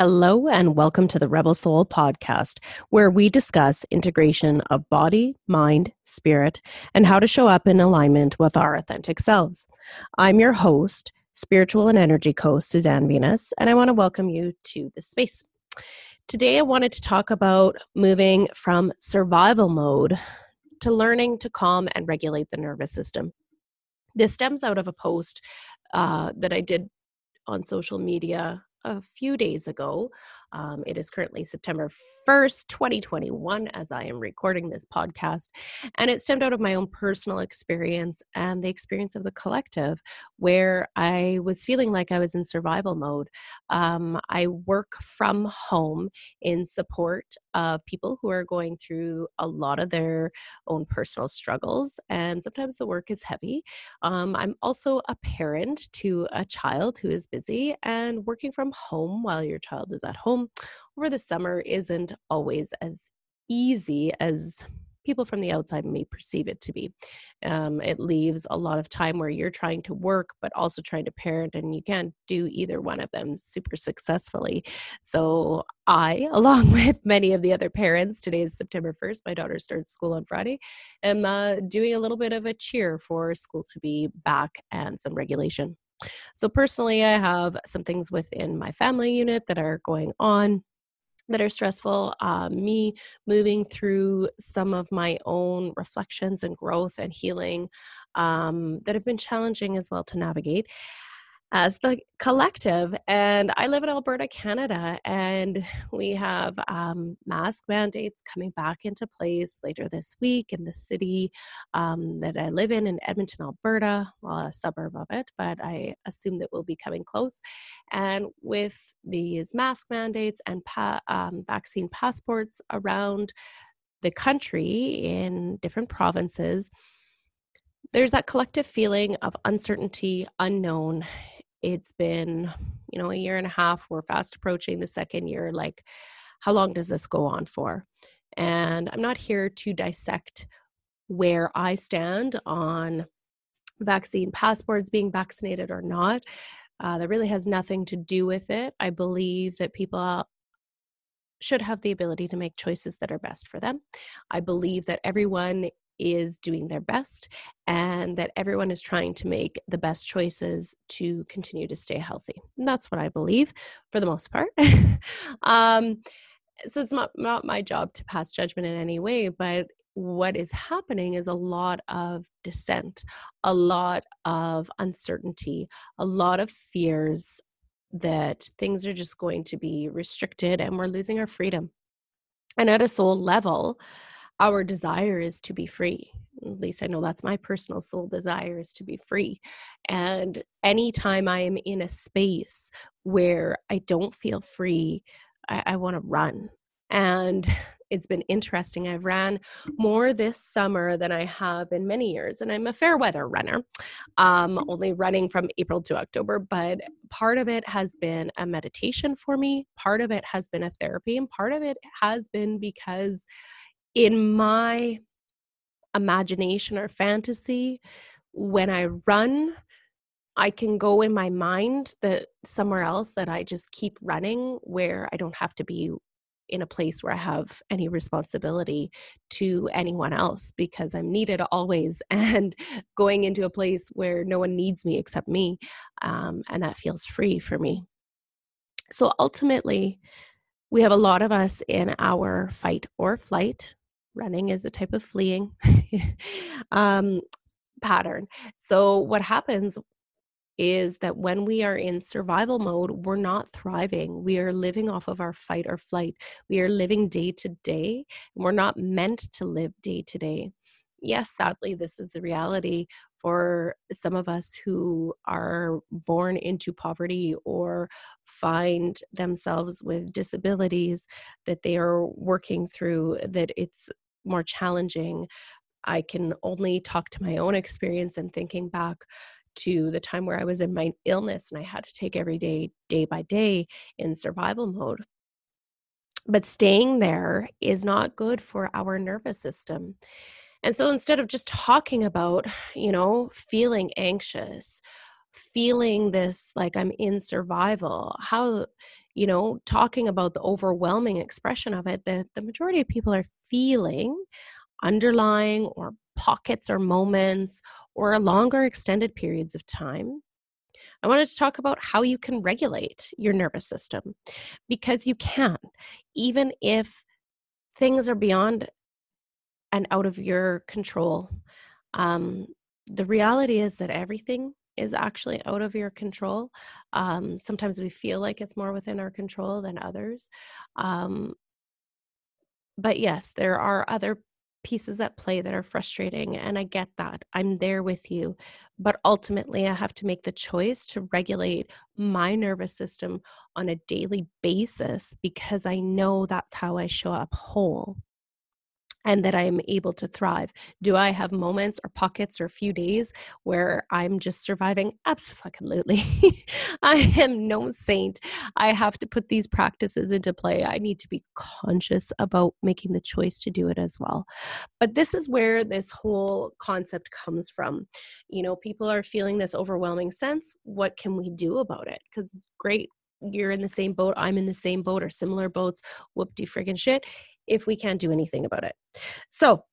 Hello, and welcome to the Rebel Soul podcast, where we discuss integration of body, mind, spirit, and how to show up in alignment with our authentic selves. I'm your host, spiritual and energy coach, Suzanne Venus, and I want to welcome you to this space. Today, I wanted to talk about moving from survival mode to learning to calm and regulate the nervous system. This stems out of a post uh, that I did on social media a few days ago. Um, it is currently September 1st, 2021, as I am recording this podcast. And it stemmed out of my own personal experience and the experience of the collective, where I was feeling like I was in survival mode. Um, I work from home in support of people who are going through a lot of their own personal struggles, and sometimes the work is heavy. Um, I'm also a parent to a child who is busy, and working from home while your child is at home over the summer isn't always as easy as people from the outside may perceive it to be. Um, it leaves a lot of time where you're trying to work, but also trying to parent, and you can't do either one of them super successfully. So, I, along with many of the other parents, today is September 1st, my daughter starts school on Friday, I'm uh, doing a little bit of a cheer for school to be back and some regulation. So, personally, I have some things within my family unit that are going on that are stressful, uh, me moving through some of my own reflections and growth and healing um, that have been challenging as well to navigate as the collective. And I live in Alberta, Canada, and we have um, mask mandates coming back into place later this week in the city um, that I live in, in Edmonton, Alberta, well, a suburb of it, but I assume that we'll be coming close. And with these mask mandates and pa- um, vaccine passports around the country in different provinces, there's that collective feeling of uncertainty, unknown, it's been you know a year and a half we're fast approaching the second year like how long does this go on for? And i'm not here to dissect where i stand on vaccine passports being vaccinated or not. Uh, that really has nothing to do with it. I believe that people should have the ability to make choices that are best for them. I believe that everyone is doing their best and that everyone is trying to make the best choices to continue to stay healthy. And that's what I believe for the most part. um, so it's not, not my job to pass judgment in any way, but what is happening is a lot of dissent, a lot of uncertainty, a lot of fears that things are just going to be restricted and we're losing our freedom. And at a soul level, our desire is to be free at least i know that's my personal soul desire is to be free and anytime i am in a space where i don't feel free i, I want to run and it's been interesting. I've ran more this summer than I have in many years, and I'm a fair weather runner, um, mm-hmm. only running from April to October. But part of it has been a meditation for me, part of it has been a therapy, and part of it has been because in my imagination or fantasy, when I run, I can go in my mind that somewhere else that I just keep running where I don't have to be in a place where I have any responsibility to anyone else because I'm needed always and going into a place where no one needs me except me. Um, and that feels free for me. So ultimately, we have a lot of us in our fight or flight running is a type of fleeing um, pattern. So, what happens is that when we are in survival mode, we're not thriving. We are living off of our fight or flight. We are living day to day. We're not meant to live day to day. Yes, sadly, this is the reality for some of us who are born into poverty or find themselves with disabilities that they are working through, that it's more challenging. I can only talk to my own experience and thinking back to the time where I was in my illness and I had to take every day, day by day, in survival mode. But staying there is not good for our nervous system. And so instead of just talking about, you know, feeling anxious, feeling this like I'm in survival, how, you know, talking about the overwhelming expression of it that the majority of people are feeling underlying or pockets or moments or longer extended periods of time. I wanted to talk about how you can regulate your nervous system because you can, even if things are beyond and out of your control. Um, the reality is that everything is actually out of your control. Um, sometimes we feel like it's more within our control than others. Um, but yes, there are other pieces at play that are frustrating, and I get that. I'm there with you. But ultimately, I have to make the choice to regulate my nervous system on a daily basis because I know that's how I show up whole and that I am able to thrive. Do I have moments or pockets or a few days where I'm just surviving? Absolutely. I am no saint. I have to put these practices into play. I need to be conscious about making the choice to do it as well. But this is where this whole concept comes from. You know, people are feeling this overwhelming sense. What can we do about it? Because great, you're in the same boat, I'm in the same boat, or similar boats, whoop de friggin' shit if we can't do anything about it. So,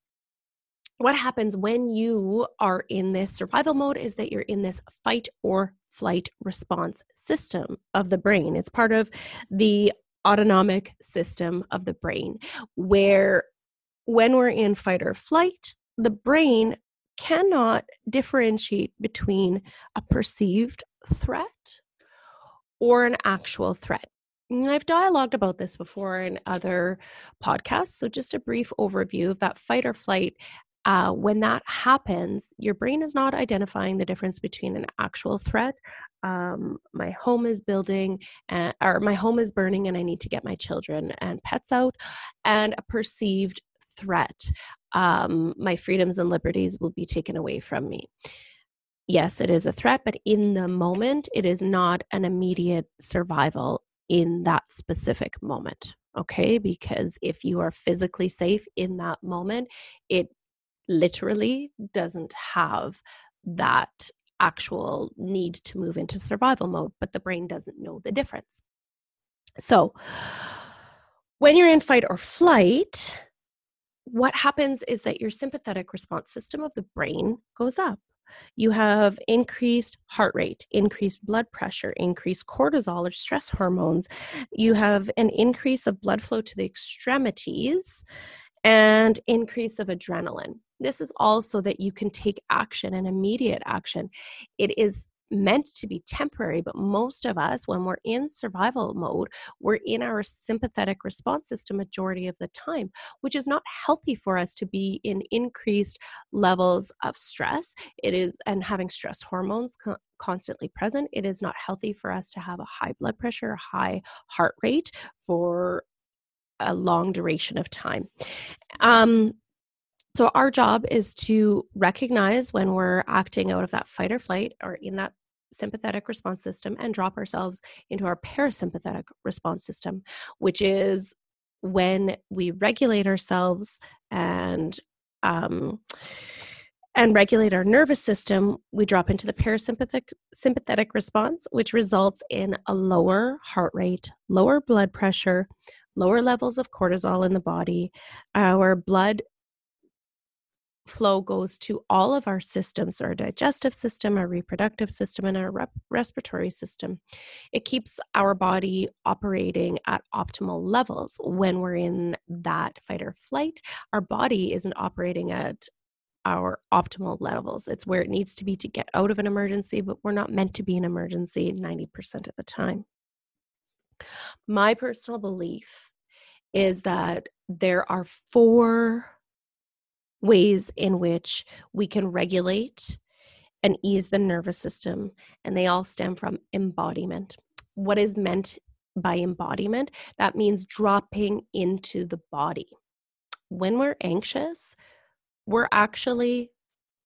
what happens when you are in this survival mode is that you're in this fight or flight response system of the brain. It's part of the autonomic system of the brain, where when we're in fight or flight, the brain cannot differentiate between a perceived threat or an actual threat. I've dialogued about this before in other podcasts. So, just a brief overview of that fight or flight. Uh, when that happens, your brain is not identifying the difference between an actual threat. Um, my home is building, uh, or my home is burning, and I need to get my children and pets out, and a perceived threat. Um, my freedoms and liberties will be taken away from me yes, it is a threat, but in the moment, it is not an immediate survival in that specific moment. Okay. Because if you are physically safe in that moment, it literally doesn't have that actual need to move into survival mode, but the brain doesn't know the difference. So, when you're in fight or flight, what happens is that your sympathetic response system of the brain goes up. You have increased heart rate, increased blood pressure, increased cortisol or stress hormones. You have an increase of blood flow to the extremities and increase of adrenaline. This is also that you can take action and immediate action. It is meant to be temporary, but most of us, when we're in survival mode, we're in our sympathetic response system majority of the time, which is not healthy for us to be in increased levels of stress. It is, and having stress hormones co- constantly present, it is not healthy for us to have a high blood pressure, high heart rate for a long duration of time. Um, so, our job is to recognize when we're acting out of that fight or flight or in that sympathetic response system and drop ourselves into our parasympathetic response system, which is when we regulate ourselves and um, and regulate our nervous system, we drop into the parasympathetic sympathetic response, which results in a lower heart rate, lower blood pressure, lower levels of cortisol in the body. Our blood flow goes to all of our systems our digestive system, our reproductive system, and our rep- respiratory system. It keeps our body operating at optimal levels. When we're in that fight or flight, our body isn't operating at our optimal levels. It's where it needs to be to get out of an emergency, but we're not meant to be an emergency 90% of the time. My personal belief is that there are four ways in which we can regulate and ease the nervous system, and they all stem from embodiment. What is meant by embodiment? That means dropping into the body. When we're anxious, we're actually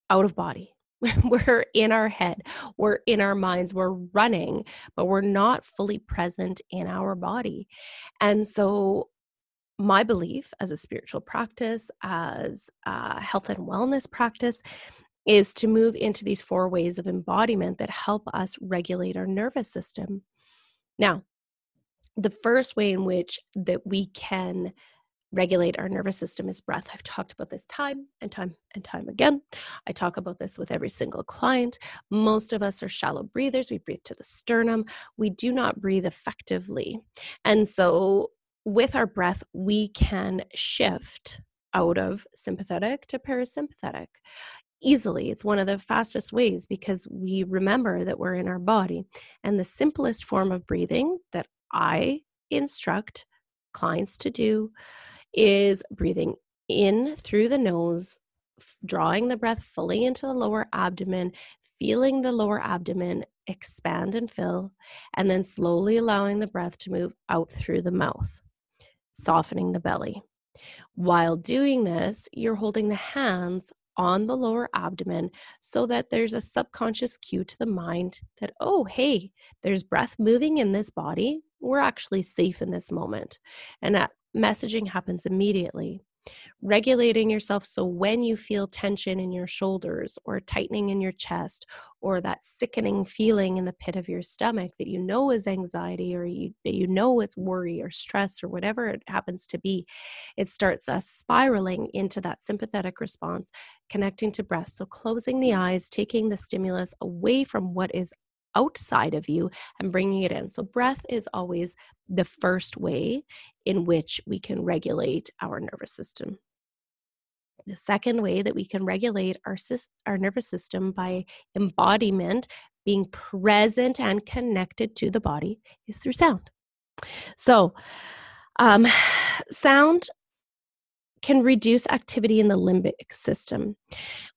out of body. we're in our head, we're in our minds, we're running, but we're not fully present in our body. And so my belief as a spiritual practice, as a health and wellness practice, is to move into these four ways of embodiment that help us regulate our nervous system. Now, the first way in which that we can regulate our nervous system is breath. I've talked about this time and time and time again. I talk about this with every single client. Most of us are shallow breathers. We breathe to the sternum. We do not breathe effectively. And so, with our breath, we can shift out of sympathetic to parasympathetic easily. It's one of the fastest ways because we remember that we're in our body. And the simplest form of breathing that I instruct clients to do is breathing in through the nose, drawing the breath fully into the lower abdomen, feeling the lower abdomen expand and fill, and then slowly allowing the breath to move out through the mouth, softening the belly. While doing this, you're holding the hands on the lower abdomen so that there's a subconscious cue to the mind that, oh, hey, there's breath moving in this body. We're actually safe in this moment. And that messaging happens immediately regulating yourself so when you feel tension in your shoulders or tightening in your chest or that sickening feeling in the pit of your stomach that you know is anxiety or you, you know it's worry or stress or whatever it happens to be it starts us spiraling into that sympathetic response connecting to breath. So closing the eyes taking the stimulus away from what is outside of you and bringing it in. So, breath is always the first way in which we can regulate our nervous system. The second way that we can regulate our, our nervous system by embodiment, being present and connected to the body, is through sound. So, um, sound can reduce activity in the limbic system.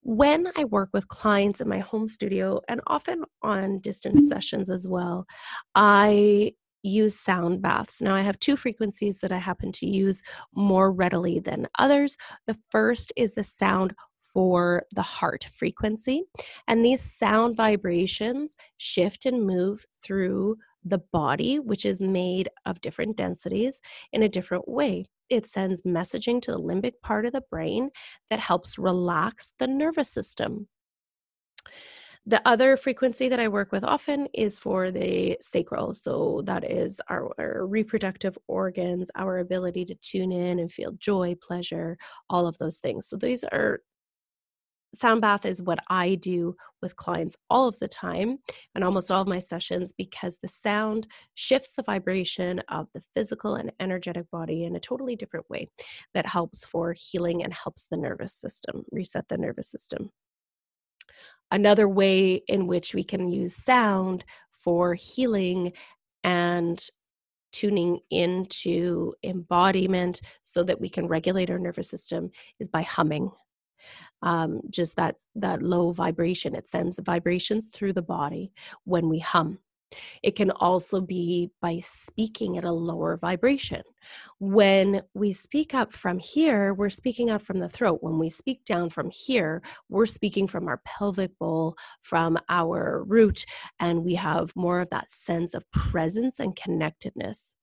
When I work with clients in my home studio and often on distance mm-hmm. sessions as well, I use sound baths. Now, I have two frequencies that I happen to use more readily than others. The first is the sound for the heart frequency, and these sound vibrations shift and move through the body, which is made of different densities, in a different way it sends messaging to the limbic part of the brain that helps relax the nervous system. The other frequency that I work with often is for the sacral. So that is our, our, reproductive organs, our ability to tune in and feel joy, pleasure, all of those things. So these are sound bath is what I do with clients all of the time and almost all of my sessions because the sound shifts the vibration of the physical and energetic body in a totally different way that helps for healing and helps the nervous system reset the nervous system. Another way in which we can use sound for healing and tuning into embodiment so that we can regulate our nervous system is by humming um, just that that low vibration. It sends vibrations through the body when we hum. It can also be by speaking at a lower vibration. When we speak up from here, we're speaking up from the throat. When we speak down from here, we're speaking from our pelvic bowl, from our root, and we have more of that sense of presence and connectedness.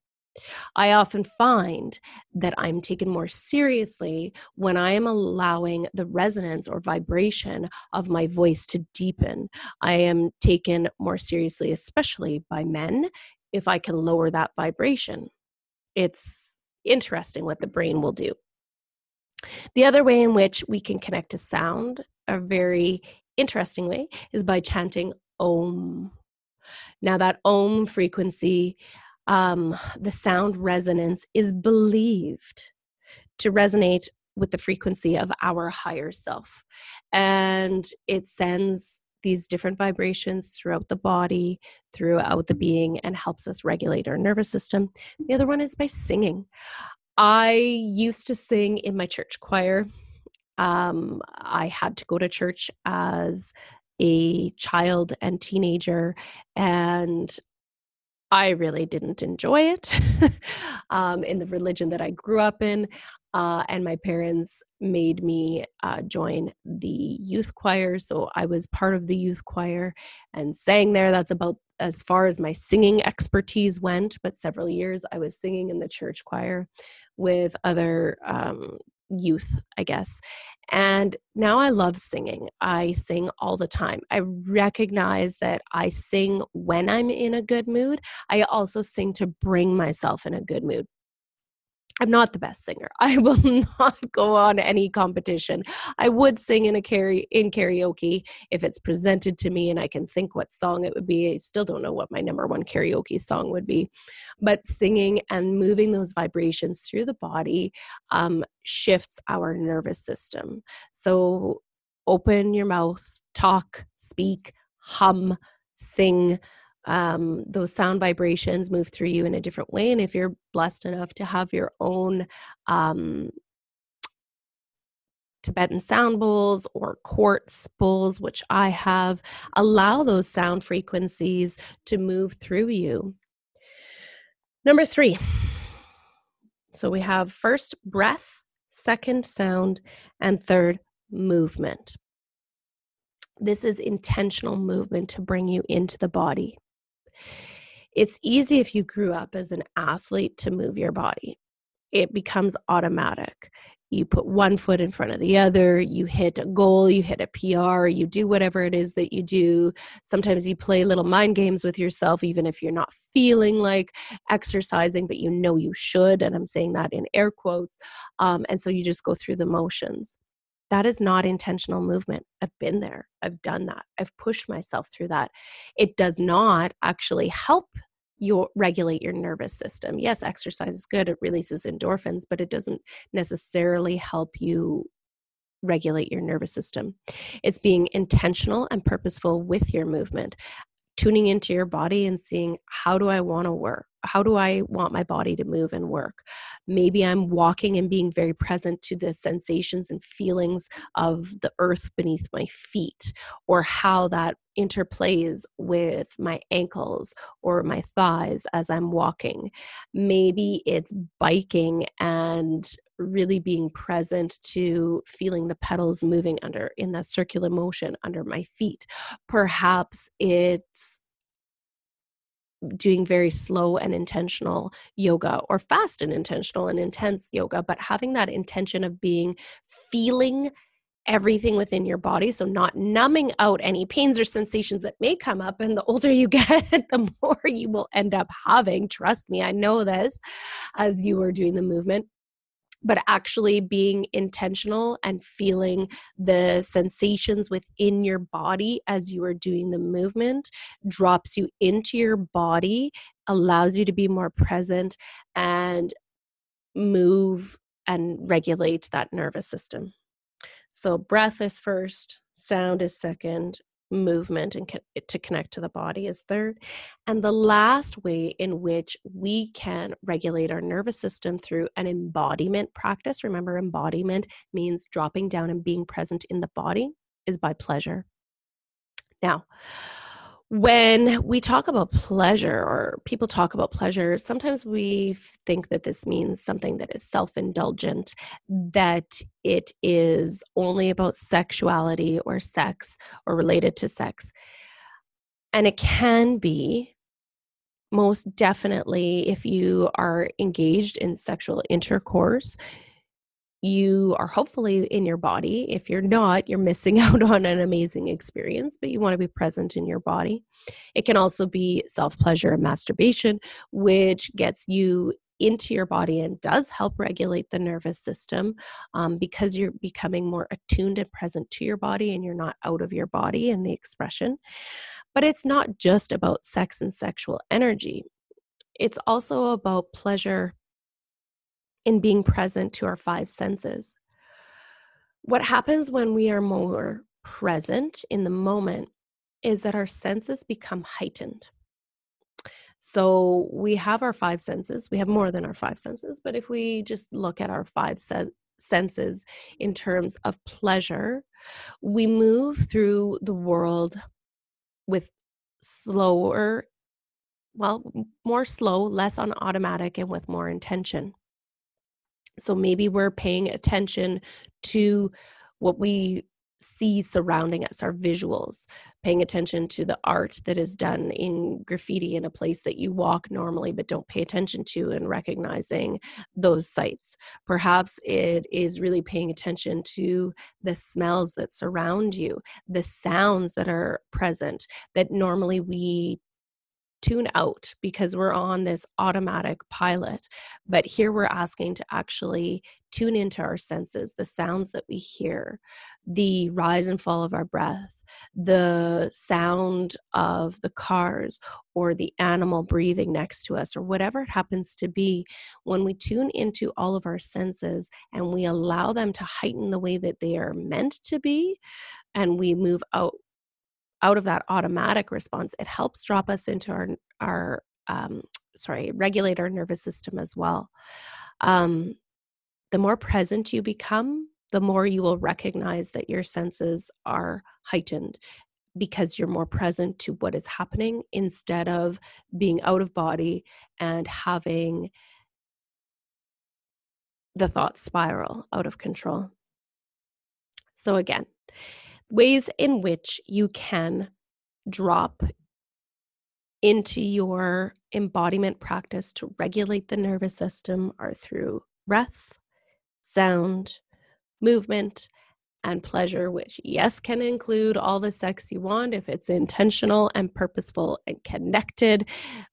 I often find that I'm taken more seriously when I am allowing the resonance or vibration of my voice to deepen. I am taken more seriously, especially by men, if I can lower that vibration. It's interesting what the brain will do. The other way in which we can connect to sound, a very interesting way, is by chanting Om. Now, that Om frequency um, the sound resonance is believed to resonate with the frequency of our higher self. And it sends these different vibrations throughout the body, throughout the being, and helps us regulate our nervous system. The other one is by singing. I used to sing in my church choir. Um, I had to go to church as a child and teenager, and I really didn't enjoy it um, in the religion that I grew up in. Uh, and my parents made me uh, join the youth choir. So I was part of the youth choir and sang there. That's about as far as my singing expertise went. But several years I was singing in the church choir with other um, youth, I guess. And now I love singing. I sing all the time. I recognize that I sing when I'm in a good mood. I also sing to bring myself in a good mood. I'm not the best singer. I will not go on any competition. I would sing in a karaoke in karaoke if it's presented to me and I can think what song it would be. I still don't know what my number one karaoke song would be, but singing and moving those vibrations through the body um, shifts our nervous system. So open your mouth, talk, speak, hum, sing um, those sound vibrations move through you in a different way. And if you're blessed enough to have your own um, Tibetan sound bowls or quartz bowls, which I have, allow those sound frequencies to move through you. Number three. So we have first breath, second sound, and third movement. This is intentional movement to bring you into the body. It's easy if you grew up as an athlete to move your body. It becomes automatic. You put one foot in front of the other, you hit a goal, you hit a PR, you do whatever it is that you do. Sometimes you play little mind games with yourself, even if you're not feeling like exercising, but you know you should. And I'm saying that in air quotes. Um, and so you just go through the motions that is not intentional movement. I've been there. I've done that. I've pushed myself through that. It does not actually help you regulate your nervous system. Yes, exercise is good. It releases endorphins, but it doesn't necessarily help you regulate your nervous system. It's being intentional and purposeful with your movement tuning into your body and seeing how do I want to work? How do I want my body to move and work? Maybe I'm walking and being very present to the sensations and feelings of the earth beneath my feet, or how that interplays with my ankles or my thighs as I'm walking. Maybe it's biking and really being present to feeling the pedals moving under in that circular motion under my feet. Perhaps it's doing very slow and intentional yoga or fast and intentional and intense yoga, but having that intention of being feeling everything within your body. So, not numbing out any pains or sensations that may come up. And the older you get, the more you will end up having. Trust me, I know this as you are doing the movement but actually being intentional and feeling the sensations within your body as you are doing the movement drops you into your body, allows you to be more present and move and regulate that nervous system. So, breath is first, sound is second, movement and to connect to the body is third. And the last way in which we can regulate our nervous system through an embodiment practice, remember, embodiment means dropping down and being present in the body, is by pleasure. Now, when we talk about pleasure or people talk about pleasure, sometimes we think that this means something that is self indulgent, that it is only about sexuality or sex or related to sex. And it can be most definitely if you are engaged in sexual intercourse you are hopefully in your body. If you're not, you're missing out on an amazing experience, but you want to be present in your body. It can also be self pleasure and masturbation, which gets you into your body and does help regulate the nervous system um, because you're becoming more attuned and present to your body and you're not out of your body in the expression. But it's not just about sex and sexual energy, it's also about pleasure in being present to our five senses. What happens when we are more present in the moment is that our senses become heightened. So we have our five senses. We have more than our five senses, but if we just look at our five se- senses in terms of pleasure, we move through the world with slower, well, more slow, less on automatic, and with more intention. So maybe we're paying attention to what we see surrounding us, our visuals, paying attention to the art that is done in graffiti in a place that you walk normally but don't pay attention to, and recognizing those sights. Perhaps it is really paying attention to the smells that surround you, the sounds that are present that normally we tune out because we're on this automatic pilot. But here we're asking to actually tune into our senses, the sounds that we hear, the rise and fall of our breath, the sound of the cars or the animal breathing next to us, or whatever it happens to be. When we tune into all of our senses and we allow them to heighten the way that they are meant to be, and we move out out of that automatic response, it helps drop us into our our um, sorry regulate our nervous system as well. Um, the more present you become, the more you will recognize that your senses are heightened because you're more present to what is happening instead of being out of body and having the thought spiral out of control. So, again, ways in which you can drop into your embodiment practice to regulate the nervous system are through breath, sound, movement, and pleasure, which, yes, can include all the sex you want if it's intentional and purposeful and connected,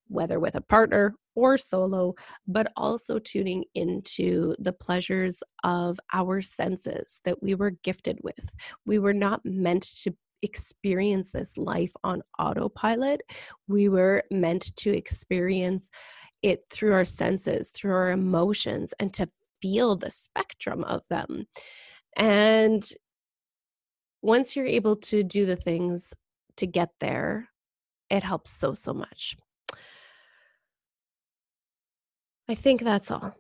whether with a partner or solo, but also tuning into the pleasures of our senses that we were gifted with. We were not meant to experience this life on autopilot, we were meant to experience it through our senses, through our emotions, and to feel the spectrum of them. And once you're able to do the things to get there, it helps so, so much. I think that's all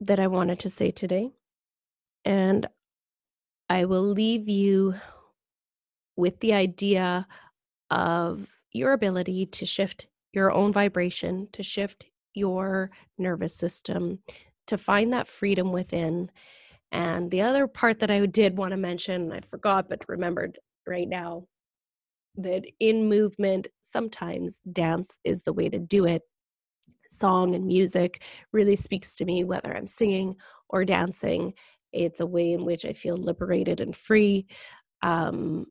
that I wanted to say today. And I will leave you with the idea of your ability to shift your own vibration, to shift your nervous system, to find that freedom within. And the other part that I did want to mention, I forgot but remembered right now, that in movement, sometimes dance is the way to do it song and music really speaks to me, whether I'm singing or dancing. It's a way in which I feel liberated and free. Um,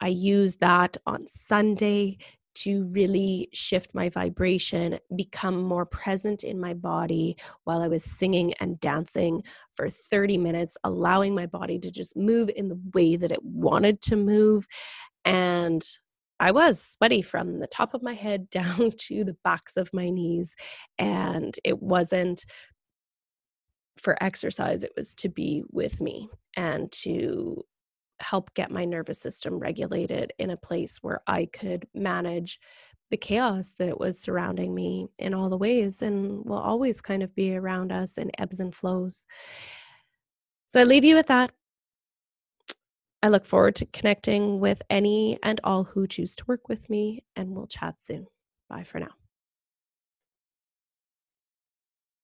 I use that on Sunday to really shift my vibration, become more present in my body while I was singing and dancing for 30 minutes, allowing my body to just move in the way that it wanted to move. And I was sweaty from the top of my head down to the backs of my knees. And it wasn't for exercise, it was to be with me and to help get my nervous system regulated in a place where I could manage the chaos that was surrounding me in all the ways and will always kind of be around us in ebbs and flows. So I leave you with that. I look forward to connecting with any and all who choose to work with me, and we'll chat soon. Bye for now.